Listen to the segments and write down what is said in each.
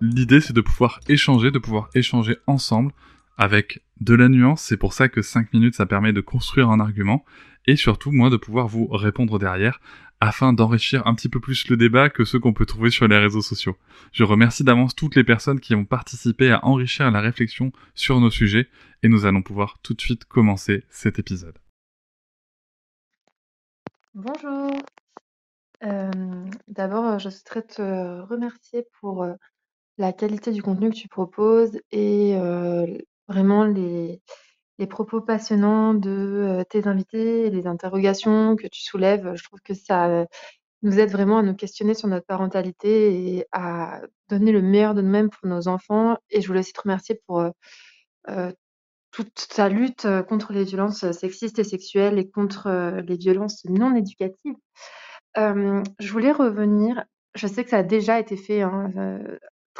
L'idée c'est de pouvoir échanger, de pouvoir échanger ensemble avec de la nuance, c'est pour ça que 5 minutes ça permet de construire un argument, et surtout moi de pouvoir vous répondre derrière afin d'enrichir un petit peu plus le débat que ceux qu'on peut trouver sur les réseaux sociaux. Je remercie d'avance toutes les personnes qui ont participé à enrichir la réflexion sur nos sujets et nous allons pouvoir tout de suite commencer cet épisode. Bonjour. Euh, D'abord, je souhaiterais te remercier pour euh, la qualité du contenu que tu proposes et vraiment les, les propos passionnants de tes invités les interrogations que tu soulèves. Je trouve que ça nous aide vraiment à nous questionner sur notre parentalité et à donner le meilleur de nous-mêmes pour nos enfants. Et je voulais aussi te remercier pour toute ta lutte contre les violences sexistes et sexuelles et contre les violences non éducatives. je voulais revenir, je sais que ça a déjà été fait, hein,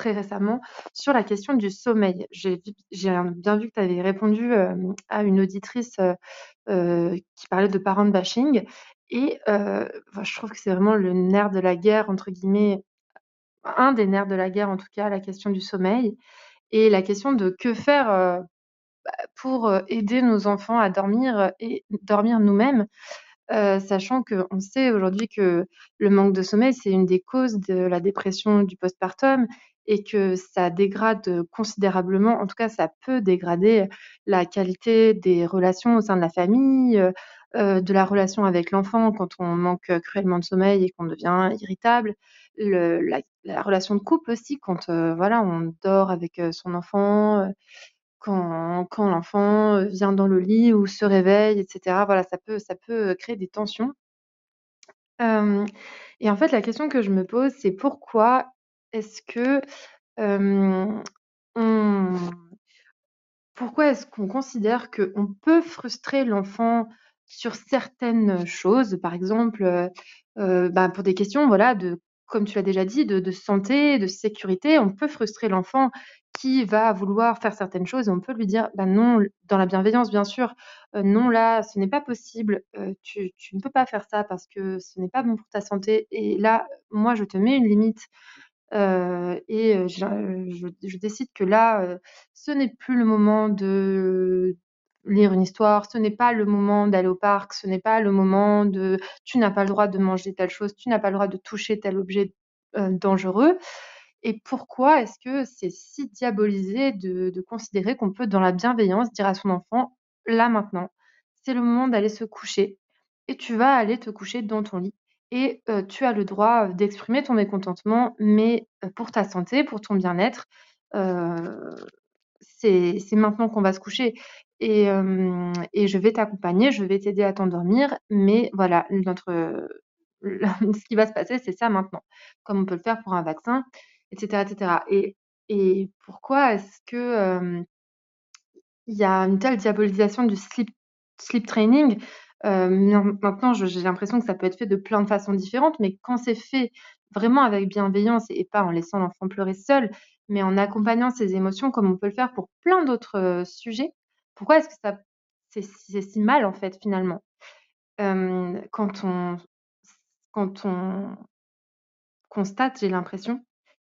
très récemment sur la question du sommeil. J'ai bien vu que tu avais répondu à une auditrice qui parlait de parent bashing. Et je trouve que c'est vraiment le nerf de la guerre, entre guillemets, un des nerfs de la guerre, en tout cas, la question du sommeil. Et la question de que faire bah, pour aider nos enfants à dormir et dormir nous-mêmes. sachant qu'on sait aujourd'hui que le manque de sommeil, c'est une des causes de la dépression du postpartum et que ça dégrade considérablement, en tout cas ça peut dégrader la qualité des relations au sein de la famille, euh, de la relation avec l'enfant quand on manque cruellement de sommeil et qu'on devient irritable, le, la, la, relation de couple aussi quand euh, voilà on dort avec son enfant, quand, l'enfant vient dans le lit ou se réveille, etc. Voilà, ça peut, créer des tensions. Euh, et en fait, la question que je me pose, c'est pourquoi est-ce que, pourquoi est-ce qu'on considère qu'on peut frustrer l'enfant sur certaines choses? Par exemple, bah, pour des questions, voilà, comme tu l'as déjà dit, de santé, de sécurité. On peut frustrer l'enfant qui va vouloir faire certaines choses et on peut lui dire: «Bah, non», dans la bienveillance bien sûr, «Non, là, ce n'est pas possible, tu ne peux pas faire ça parce que ce n'est pas bon pour ta santé et là, moi, je te mets une limite». Euh, et je, décide que là, ce n'est plus le moment de lire une histoire, ce n'est pas le moment d'aller au parc, ce n'est pas le moment de tu n'as pas le droit de manger telle chose, tu n'as pas le droit de toucher tel objet dangereux. Et pourquoi est-ce que c'est si diabolisé de considérer qu'on peut, dans la bienveillance, dire à son enfant, là maintenant, c'est le moment d'aller se coucher et tu vas aller te coucher dans ton lit et tu as le droit d'exprimer ton mécontentement, mais pour ta santé, pour ton bien-être, c'est maintenant qu'on va se coucher et je vais t'accompagner, je vais t'aider à t'endormir, mais voilà, notre ce qui va se passer, c'est ça maintenant, comme on peut le faire pour un vaccin etc. et et pourquoi est-ce que, il y a une telle diabolisation du sleep training? Maintenant, j'ai l'impression que ça peut être fait de plein de façons différentes, mais quand c'est fait vraiment avec bienveillance et pas en laissant l'enfant pleurer seul, mais en accompagnant ses émotions comme on peut le faire pour plein d'autres sujets, pourquoi est-ce que ça c'est si mal en fait finalement? quand on quand on constate, j'ai l'impression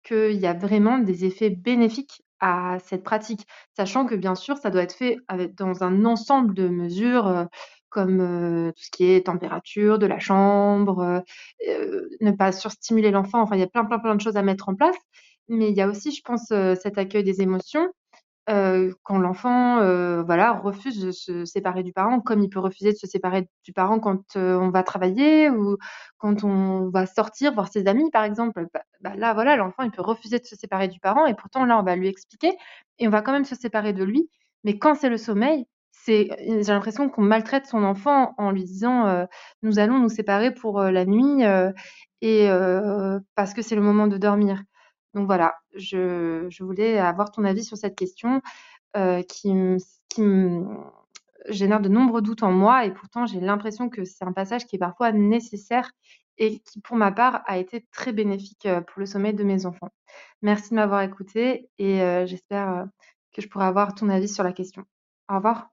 qu'il y a vraiment des effets bénéfiques à cette pratique, sachant que bien sûr ça doit être fait dans un ensemble de mesures, comme tout ce qui est température de la chambre, ne pas surstimuler l'enfant. Enfin, il y a plein, plein, plein de choses à mettre en place. Mais il y a aussi, je pense, cet accueil des émotions quand l'enfant, voilà, refuse de se séparer du parent, comme il peut refuser de se séparer du parent quand, on va travailler ou quand on va sortir voir ses amis, par exemple. Bah, bah, là, voilà, l'enfant, il peut refuser de se séparer du parent et pourtant là, on va lui expliquer et on va quand même se séparer de lui. Mais quand c'est le sommeil, c'est j'ai l'impression qu'on maltraite son enfant en lui disant, «Nous allons nous séparer pour, la nuit, et parce que c'est le moment de dormir». Donc voilà, je, voulais avoir ton avis sur cette question euh, qui, me, génère de nombreux doutes en moi et pourtant j'ai l'impression que c'est un passage qui est parfois nécessaire et qui pour ma part a été très bénéfique euh, pour le sommeil de mes enfants. Merci de m'avoir écouté et euh, j'espère que je pourrai avoir ton avis sur la question. Au revoir.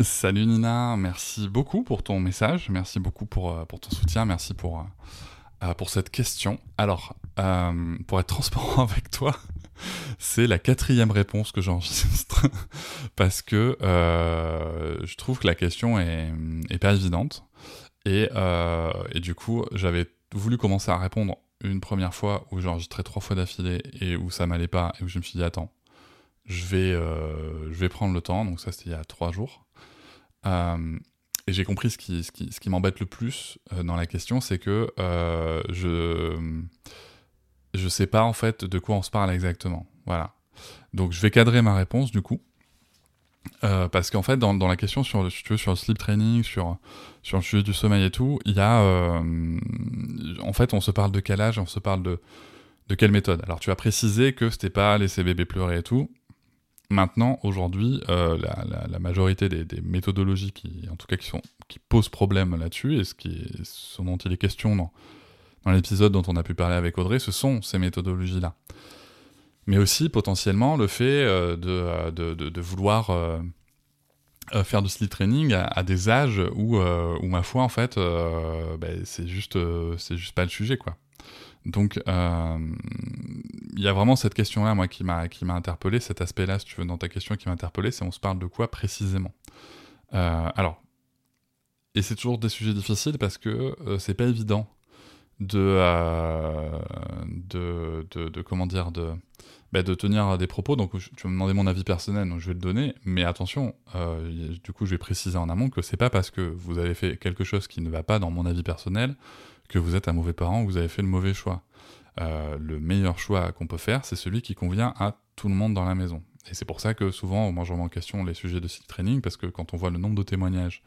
Salut Nina, merci beaucoup pour ton message, merci beaucoup pour, euh, pour ton soutien, merci pour, euh, euh, pour cette question. Alors, pour être transparent avec toi, c'est la quatrième réponse que j'enregistre parce que je trouve que la question est, est pas évidente. Et, et du coup j'avais voulu commencer à répondre une première fois où j'enregistrais trois fois d'affilée et où ça m'allait pas et où je me suis dit attends je vais, je vais prendre le temps. Donc ça c'était il y a trois jours et j'ai compris ce qui, ce qui, ce qui m'embête le plus euh, dans la question, c'est que euh, je je sais pas en fait de quoi on se parle exactement. Voilà. Donc je vais cadrer ma réponse du coup. Euh, parce qu'en fait, dans, la question sur, tu veux, sur le sleep training, sur, sur le sujet du sommeil et tout, il y a. Euh, en fait, on se parle de quel âge, on se parle de, de quelle méthode. Alors, tu as précisé que c'était pas laisser bébé pleurer et tout. Maintenant, aujourd'hui, euh, la, majorité des, méthodologies qui, en tout cas, qui, posent problème là-dessus, et ce, qui ce dont il est question dans, l'épisode dont on a pu parler avec Audrey, ce sont ces méthodologies-là. Mais aussi, potentiellement, le fait euh, euh, de, vouloir faire du sleep training à, des âges où, où, ma foi, en fait, ben, c'est juste, c'est juste pas le sujet, quoi. Donc, euh, il y a vraiment cette question-là, moi, qui m'a interpellé, cet aspect-là, si tu veux, dans ta question, qui m'a interpellé, c'est on se parle de quoi précisément? Euh, Alors, et c'est toujours des sujets difficiles parce que euh, c'est pas évident de, de, de, comment dire, de, bah, tenir des propos. Donc, tu me demander mon avis personnel, donc je vais le donner. Mais attention, du coup, je vais préciser en amont que c'est pas parce que vous avez fait quelque chose qui ne va pas dans mon avis personnel que vous êtes un mauvais parent ou vous avez fait le mauvais choix. Euh, le meilleur choix qu'on peut faire, c'est celui qui convient à tout le monde dans la maison. Et c'est pour ça que souvent, moi je remets en question les sujets de sleep training, parce que quand on voit le nombre de témoignages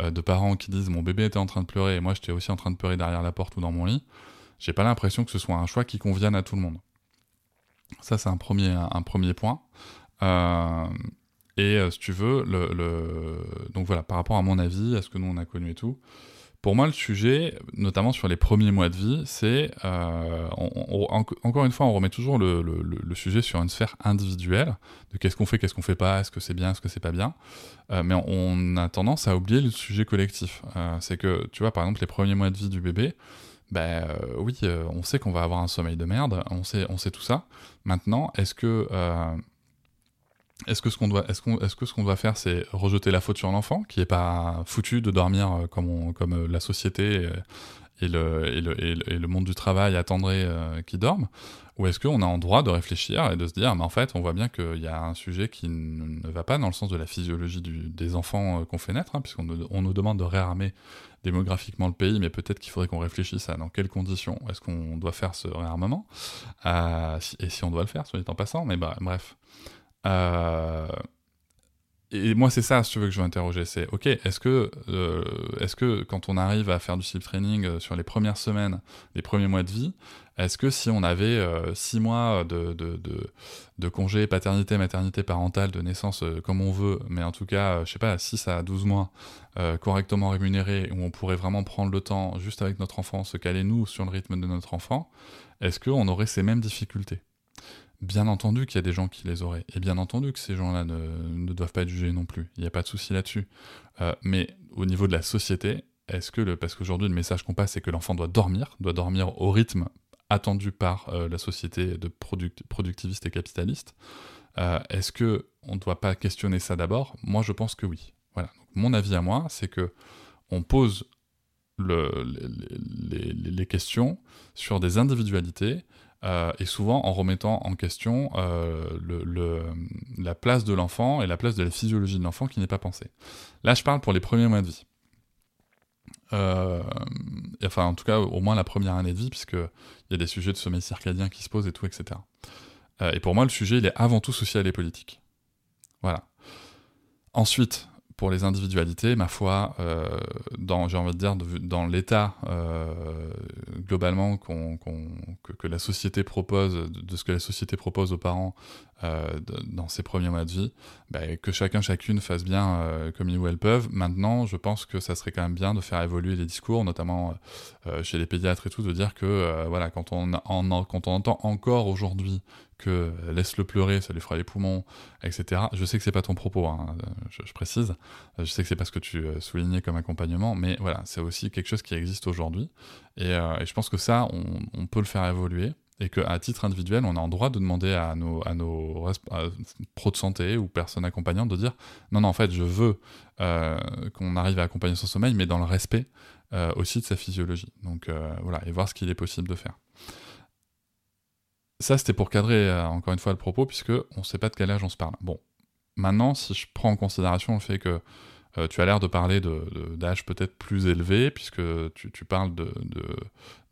euh, de parents qui disent mon bébé était en train de pleurer et moi j'étais aussi en train de pleurer derrière la porte ou dans mon lit, j'ai pas l'impression que ce soit un choix qui convienne à tout le monde. Ça c'est un premier, un premier point. Euh, et si tu veux, le, le, donc voilà, par rapport à mon avis, à ce que nous on a connu et tout, pour moi, le sujet, notamment sur les premiers mois de vie, c'est, euh, encore une fois, on remet toujours le, sujet sur une sphère individuelle, de qu'est-ce qu'on fait, qu'est-ce qu'on fait pas, est-ce que c'est bien, est-ce que c'est pas bien, euh, mais on a tendance à oublier le sujet collectif. Euh, c'est que, tu vois, par exemple, les premiers mois de vie du bébé, ben oui, on sait qu'on va avoir un sommeil de merde, on sait, on sait tout ça. Maintenant, est-ce que est-ce que ce qu'on doit, est-ce qu'on, est-ce que ce qu'on doit faire, c'est rejeter la faute sur l'enfant, qui est pas foutu de dormir euh, comme, comme euh, la société et, le, et, le, et, le, monde du travail attendrait euh, qu'il dorme? Ou est-ce qu'on a en droit de réfléchir et de se dire, mais en fait, on voit bien qu'il y a un sujet qui ne va pas dans le sens de la physiologie des enfants qu'on fait naître, hein, puisqu'on on nous demande de réarmer démographiquement le pays, mais peut-être qu'il faudrait qu'on réfléchisse à dans quelles conditions est-ce qu'on doit faire ce réarmement, et si on doit le faire, soit dit en passant, mais bah, bref. Euh, et moi, c'est ça, si tu veux, que je veux interroger. C'est, ok, est-ce que, euh, est-ce que quand on arrive à faire du sleep training euh, sur les premières semaines, les premiers mois de vie, est-ce que si on avait euh, six mois de, de, congé paternité, maternité, parentale, de naissance, comme on veut, mais en tout cas, je sais pas, 6 à 12 mois, correctement rémunérés, où on pourrait vraiment prendre le temps, juste avec notre enfant, se caler nous sur le rythme de notre enfant, est-ce qu'on aurait ces mêmes difficultés? Bien entendu qu'il y a des gens qui les auraient, et bien entendu que ces gens-là ne, doivent pas être jugés non plus, il n'y a pas de souci là-dessus. Euh, mais au niveau de la société, est-ce que, parce qu'aujourd'hui le message qu'on passe c'est que l'enfant doit dormir, doit dormir au rythme attendu par euh, la société de productiviste et capitaliste, euh, est-ce que on ne doit pas questionner ça d'abord? Moi je pense que oui. Voilà. mon avis à moi, c'est que on pose le, les, les, questions sur des individualités euh, et souvent en remettant en question euh, la place de l'enfant et la place de la physiologie de l'enfant qui n'est pas pensée. Là, je parle pour les premiers mois de vie. Euh, enfin, en tout cas, au moins la première année de vie, puisqu'il y a des sujets de sommeil circadien qui se posent et tout, etc. et pour moi, le sujet, il est avant tout social et politique. Voilà. Ensuite, pour les individualités, ma foi, euh, dans, j'ai envie de dire, dans l'état euh, globalement qu'on, que, la société propose, de, ce que la société propose aux parents euh, dans ces premiers mois de vie, bah, que chacun, chacune fasse bien comme ils ou elles peuvent. Maintenant, je pense que ça serait quand même bien de faire évoluer les discours, notamment chez les pédiatres et tout, de dire que voilà, quand on, entend encore aujourd'hui que laisse-le pleurer, ça lui fera les poumons, etc. Je sais que c'est pas ton propos, hein, je, précise. Je sais que c'est pas ce que tu euh, soulignais comme accompagnement, mais voilà, c'est aussi quelque chose qui existe aujourd'hui. Et, euh, je pense que ça, on, peut le faire évoluer. Et qu'à titre individuel, on a le droit de demander à nos, à pros de santé ou personnes accompagnantes de dire non, non, en fait, je veux euh, qu'on arrive à accompagner son sommeil, mais dans le respect aussi de sa physiologie. Donc voilà, et voir ce qu'il est possible de faire. Ça, c'était pour cadrer euh, encore une fois le propos, puisque on ne sait pas de quel âge on se parle. Bon, maintenant, si je prends en considération le fait que euh, tu as l'air de parler d'âge peut-être plus élevé, puisque tu, parles de,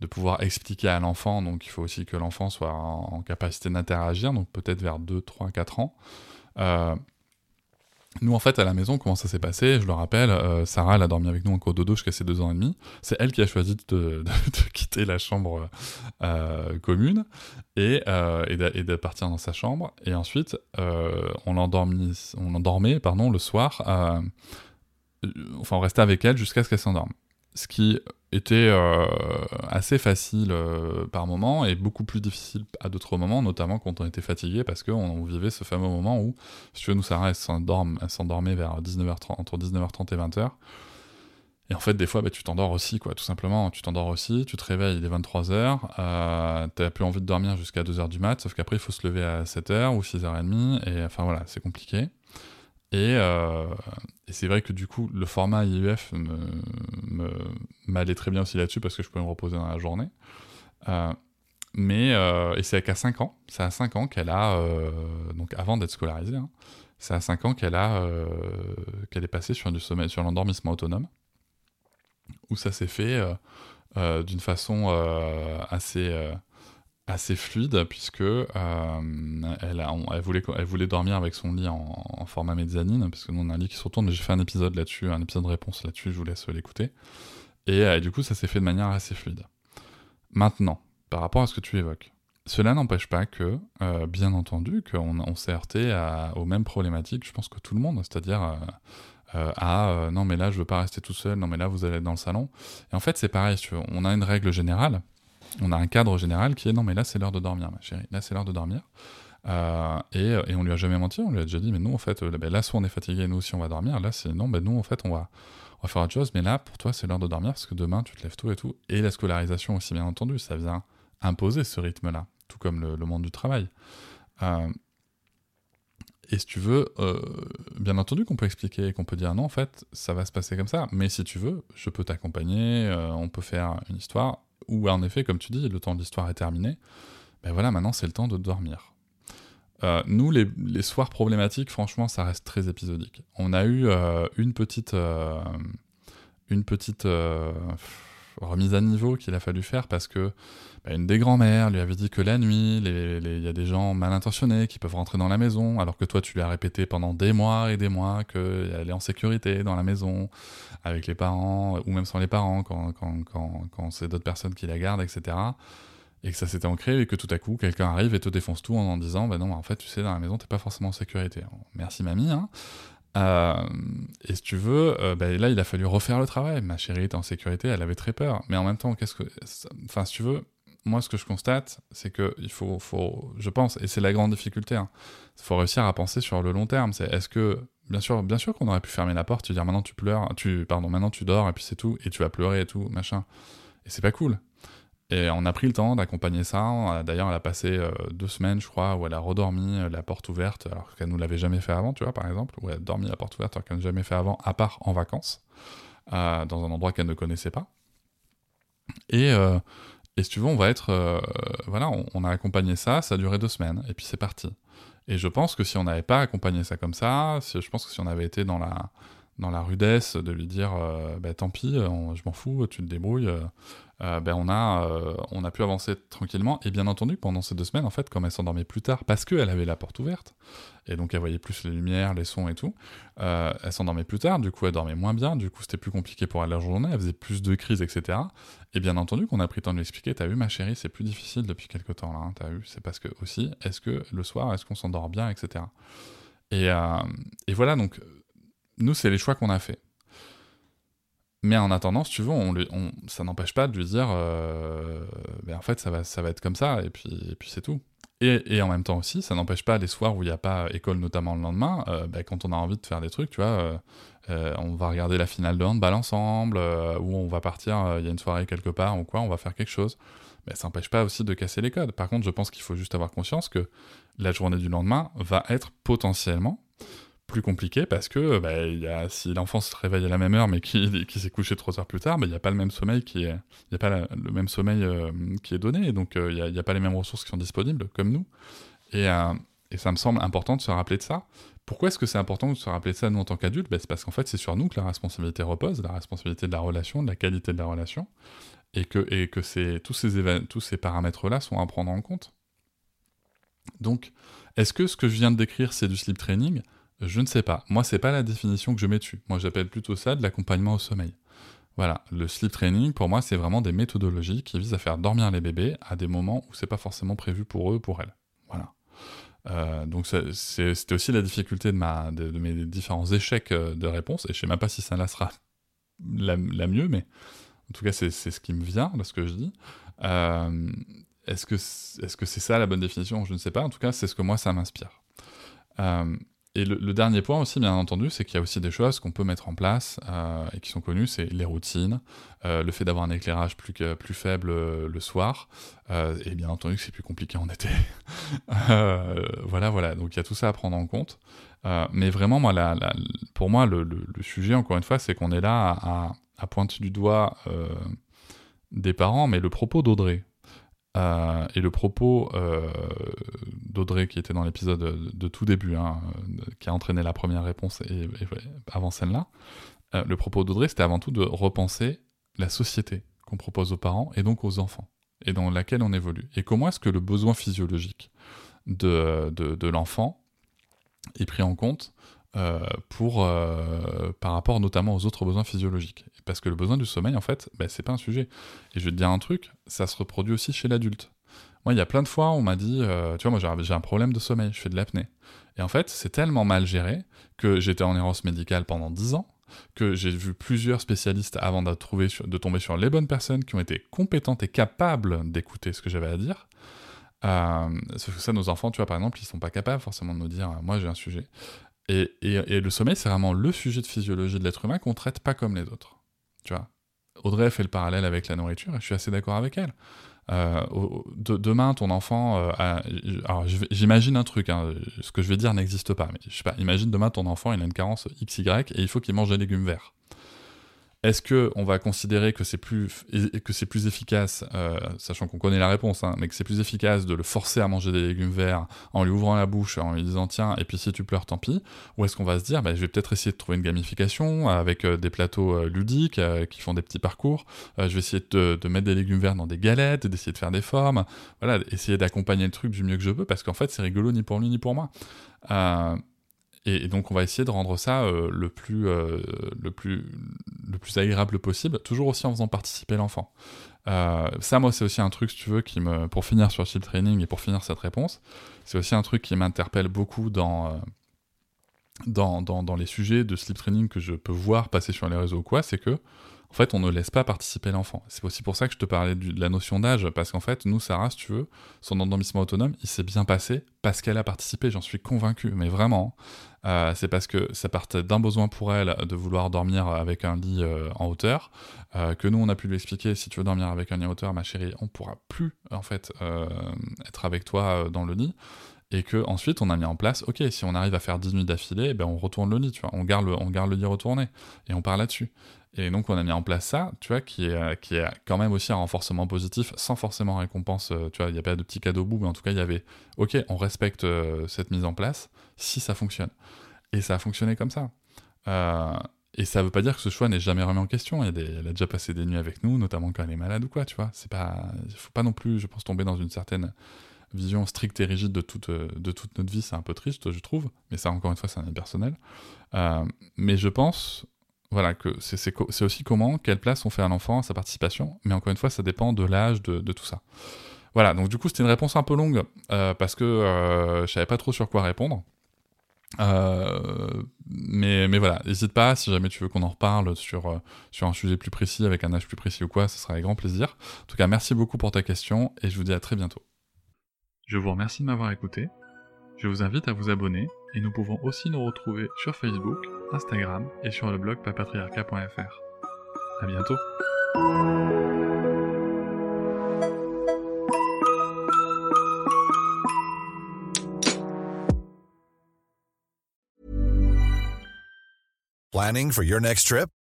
de, pouvoir expliquer à l'enfant, donc il faut aussi que l'enfant soit en, capacité d'interagir, donc peut-être vers 2, 3, 4 ans. Euh, nous, en fait, à la maison, comment ça s'est passé? Je le rappelle, euh, Sarah, elle a dormi avec nous en cours dodo jusqu'à ses deux ans et demi. C'est elle qui a choisi de, quitter la chambre euh, commune et, euh, de, partir dans sa chambre. Et ensuite, on l'endormait le soir. enfin, on restait avec elle jusqu'à ce qu'elle s'endorme ce qui était euh, assez facile euh, par moment et beaucoup plus difficile à d'autres moments, notamment quand on était fatigué parce qu'on vivait ce fameux moment où, si tu veux, nous, Sarah, elle s'endormait vers 19h30, entre 19h30 et 20h. Et en fait, des fois, bah, tu t'endors aussi, quoi, tout simplement. Tu t'endors aussi, tu te réveilles, il est 23h, euh, t'as plus envie de dormir jusqu'à 2h du mat, sauf qu'après, il faut se lever à 7h ou 6h30, et enfin voilà, c'est compliqué. Euh, et, c'est vrai que du coup, le format IUF m'allait très bien aussi là-dessus parce que je pouvais me reposer dans la journée. Euh, mais, euh, et c'est qu'à 5 ans, c'est à 5 ans qu'elle a, donc avant d'être scolarisée, hein, c'est à 5 ans qu'elle a, qu'elle est passée sur, sur l'endormissement autonome, où ça s'est fait d'une façon assez assez fluide puisque euh, elle, voulait, dormir avec son lit en, format mezzanine parce que nous on a un lit qui se retourne j'ai fait un épisode là-dessus un épisode de réponse là-dessus je vous laisse l'écouter. Et euh, du coup ça s'est fait de manière assez fluide. Maintenant par rapport à ce que tu évoques cela n'empêche pas que euh, bien entendu qu'on on, s'est heurté aux mêmes problématiques je pense que tout le monde c'est-à-dire à non mais là je veux pas rester tout seul non mais là vous allez être dans le salon et en fait c'est pareil on a une règle générale on a un cadre général qui est non mais là c'est l'heure de dormir ma chérie, là c'est l'heure de dormir. Euh, et, et, on lui a jamais menti, on lui a déjà dit mais nous en fait euh, ben, là soit on est fatigué, nous aussi on va dormir, là c'est non ben nous en fait on va, on faire autre chose, mais là pour toi c'est l'heure de dormir parce que demain tu te lèves tôt et tout. Et la scolarisation aussi bien entendu, ça vient imposer ce rythme-là, tout comme le, monde du travail. Euh, et si tu veux, bien entendu qu'on peut expliquer, qu'on peut dire non, en fait, ça va se passer comme ça. Mais si tu veux, je peux t'accompagner, on peut faire une histoire où en effet, comme tu dis, le temps de l'histoire est terminé, ben voilà, maintenant c'est le temps de dormir. Euh, nous, les, soirs problématiques, franchement, ça reste très épisodique. On a eu euh, une petite, euh, une petite, remise à niveau qu'il a fallu faire parce que bah, une des grand-mères lui avait dit que la nuit, il y a des gens mal intentionnés qui peuvent rentrer dans la maison, alors que toi tu lui as répété pendant des mois et des mois qu'elle est en sécurité dans la maison, avec les parents, ou même sans les parents, quand, quand, quand, quand c'est d'autres personnes qui la gardent, etc. Et que ça s'était ancré et que tout à coup quelqu'un arrive et te défonce tout en en disant bah non en fait tu sais dans la maison t'es pas forcément en sécurité. merci mamie hein. Euh, et si tu veux, euh, bah, là, il a fallu refaire le travail. Ma chérie était en sécurité, elle avait très peur. Mais en même temps, qu'est-ce que. Enfin, si tu veux, moi, ce que je constate, c'est que il faut, faut, je pense, et c'est la grande difficulté, il hein, faut réussir à penser sur le long terme. C'est est-ce que, bien sûr, bien sûr qu'on aurait pu fermer la porte, tu dire maintenant tu pleures, tu, pardon, maintenant tu dors et puis c'est tout, et tu vas pleurer et tout, machin. Et c'est pas cool. Et on a pris le temps d'accompagner ça. D'ailleurs, elle a passé euh, deux semaines, je crois, où elle a redormi euh, la porte ouverte, alors qu'elle nous l'avait jamais fait avant, tu vois, par exemple, où elle a dormi la porte ouverte alors qu'elle n'a jamais fait avant, à part en vacances, euh, dans un endroit qu'elle ne connaissait pas. Et, et si tu veux, on va être, voilà, on, a accompagné ça, ça a duré deux semaines, et puis c'est parti. Et je pense que si on n'avait pas accompagné ça comme ça, je pense que si on avait été dans la dans la rudesse de lui dire bah, tant pis, je m'en fous, tu te débrouilles, euh, ben on, a, euh, on a pu avancer tranquillement. Et bien entendu, pendant ces deux semaines, en fait, comme elle s'endormait plus tard, parce qu'elle avait la porte ouverte, et donc elle voyait plus les lumières, les sons et tout, euh, elle s'endormait plus tard, du coup elle dormait moins bien, du coup c'était plus compliqué pour elle la journée, elle faisait plus de crises, etc. Et bien entendu qu'on a pris le temps de lui expliquer, t'as vu ma chérie, c'est plus difficile depuis quelques temps là, hein, t'as vu, c'est parce que aussi, est-ce que le soir, est-ce qu'on s'endort bien, etc. Et, et voilà, donc nous c'est les choix qu'on a fait. Mais en attendant, si tu veux, ça n'empêche pas de lui dire, euh, ben en fait, ça va, être comme ça, et puis, c'est tout. Et, en même temps aussi, ça n'empêche pas les soirs où il n'y a pas école, notamment le lendemain, euh, ben, quand on a envie de faire des trucs, euh, on va regarder la finale de handball ensemble, ou on va partir, il y a une soirée quelque part, ou quoi, on va faire quelque chose. Mais ben, ça n'empêche pas aussi de casser les codes. Par contre, je pense qu'il faut juste avoir conscience que la journée du lendemain va être potentiellement plus compliqué parce que bah, y a, si l'enfant se réveille à la même heure mais qui, s'est couché trois heures plus tard, bah, il n'y a pas le même sommeil qui est, y a le même sommeil euh, qui est donné, donc euh, il n'y a, pas les mêmes ressources qui sont disponibles comme nous. Et, euh, et ça me semble important de se rappeler de ça. Pourquoi est-ce que c'est important de se rappeler de ça nous en tant qu'adultes? Bah, C'est parce qu'en fait c'est sur nous que la responsabilité repose, la responsabilité de la relation, de la qualité de la relation, et que, tous ces, ces paramètres-là sont à prendre en compte. Donc, est-ce que ce que je viens de décrire c'est du sleep training? Je ne sais pas. Moi, c'est pas la définition que je mets dessus. Moi, j'appelle plutôt ça de l'accompagnement au sommeil. Voilà, le sleep training, pour moi, c'est vraiment des méthodologies qui visent à faire dormir les bébés à des moments où c'est pas forcément prévu pour eux ou pour elles. Voilà. Euh, donc c'était aussi la difficulté de, mes différents échecs euh, de réponse, et je sais même pas si ça là sera la, mieux, mais en tout cas c'est ce qui me vient de ce que je dis. Euh, est-ce que c'est -ce c'est ça la bonne définition? Je ne sais pas, en tout cas c'est ce que moi ça m'inspire. Et le, dernier point aussi, bien entendu, c'est qu'il y a aussi des choses qu'on peut mettre en place euh, et qui sont connues, c'est les routines, euh, le fait d'avoir un éclairage plus, plus faible euh, le soir, et bien entendu que c'est plus compliqué en été. voilà, voilà. Donc il y a tout ça à prendre en compte. mais vraiment, moi, pour moi, le, sujet, encore une fois, c'est qu'on est là à, à, pointer du doigt des parents, mais le propos d'Audrey, euh, et le propos euh, d'Audrey, qui était dans l'épisode de, tout début, hein, qui a entraîné la première réponse et, avant celle-là, euh, le propos d'Audrey, c'était avant tout de repenser la société qu'on propose aux parents et donc aux enfants, et dans laquelle on évolue. Et comment est-ce que le besoin physiologique de, de l'enfant est pris en compte euh, pour, euh, par rapport notamment aux autres besoins physiologiques. Parce que le besoin du sommeil, en fait, bah, c'est pas un sujet. Et je vais te dire un truc, ça se reproduit aussi chez l'adulte. Moi, il y a plein de fois, on m'a dit, euh, tu vois, moi j'ai un problème de sommeil, je fais de l'apnée. Et en fait, c'est tellement mal géré que j'étais en errance médicale pendant 10 ans, que j'ai vu plusieurs spécialistes avant de, trouver de tomber sur les bonnes personnes qui ont été compétentes et capables d'écouter ce que j'avais à dire. Euh, sauf que ça, nos enfants, tu vois, par exemple, ils sont pas capables forcément de nous dire, moi j'ai un sujet. Et, le sommeil, c'est vraiment le sujet de physiologie de l'être humain qu'on traite pas comme les autres. Tu vois Audrey fait le parallèle avec la nourriture et je suis assez d'accord avec elle. Euh, demain, ton enfant, euh, alors j'imagine un truc, hein, ce que je vais dire n'existe pas, mais je sais pas, imagine demain ton enfant, il a une carence XY et il faut qu'il mange des légumes verts. Est-ce que on va considérer que c'est plus efficace, euh, sachant qu'on connaît la réponse, hein, mais que c'est plus efficace de le forcer à manger des légumes verts en lui ouvrant la bouche, en lui disant tiens, et puis si tu pleures, tant pis, ou est-ce qu'on va se dire bah, je vais peut-être essayer de trouver une gamification avec euh, des plateaux euh, ludiques qui font des petits parcours, je vais essayer de, mettre des légumes verts dans des galettes, d'essayer de faire des formes, voilà, essayer d'accompagner le truc du mieux que je peux, parce qu'en fait c'est rigolo ni pour lui ni pour moi. Et, donc on va essayer de rendre ça le, plus, le plus agréable possible, toujours aussi en faisant participer l'enfant. Euh, ça, moi, c'est aussi un truc, si tu veux, qui me, pour finir sur Sleep Training et pour finir cette réponse, c'est aussi un truc qui m'interpelle beaucoup dans, dans, dans, dans, les sujets de Sleep Training que je peux voir passer sur les réseaux ou quoi, c'est que en fait, on ne laisse pas participer l'enfant. C'est aussi pour ça que je te parlais de la notion d'âge, parce qu'en fait, nous, Sarah, si tu veux, son endormissement autonome, il s'est bien passé parce qu'elle a participé, j'en suis convaincu, mais vraiment. Euh, c'est parce que ça partait d'un besoin pour elle de vouloir dormir avec un lit euh, en hauteur, euh, que nous, on a pu lui expliquer, si tu veux dormir avec un lit en hauteur, ma chérie, on pourra plus, en fait, être avec toi dans le lit et que ensuite on a mis en place, ok, si on arrive à faire 10 nuits d'affilée, ben on retourne le lit, tu vois, on garde le, on garde le lit retourné, et on part là-dessus. Et donc on a mis en place ça, tu vois, qui est, euh, qui est quand même aussi un renforcement positif, sans forcément récompense, euh, tu vois, il n'y a pas de petit cadeau bout, mais en tout cas il y avait, ok, on respecte euh, cette mise en place, si ça fonctionne. Et ça a fonctionné comme ça. et ça veut pas dire que ce choix n'est jamais remis en question. Elle a déjà passé des nuits avec nous, notamment quand elle est malade ou quoi, tu vois. C'est pas, faut pas non plus, je pense, tomber dans une certaine vision stricte et rigide de toute, de toute notre vie. C'est un peu triste, je trouve. Mais ça, encore une fois, c'est un avis personnel. mais je pense, voilà, que c'est aussi comment, quelle place on fait à l'enfant, à sa participation, mais encore une fois, ça dépend de l'âge, de, tout ça. Voilà, donc du coup, c'était une réponse un peu longue, euh, parce que euh, je savais pas trop sur quoi répondre. Euh, mais, mais voilà, n'hésite pas, si jamais tu veux qu'on en reparle sur, sur un sujet plus précis, avec un âge plus précis ou quoi, ce sera avec grand plaisir. En tout cas, merci beaucoup pour ta question, et je vous dis à très bientôt. Je vous remercie de m'avoir écouté. Je vous invite à vous abonner et nous pouvons aussi nous retrouver sur Facebook, Instagram et sur le blog papatriarca.fr. À bientôt. Planning for your next trip?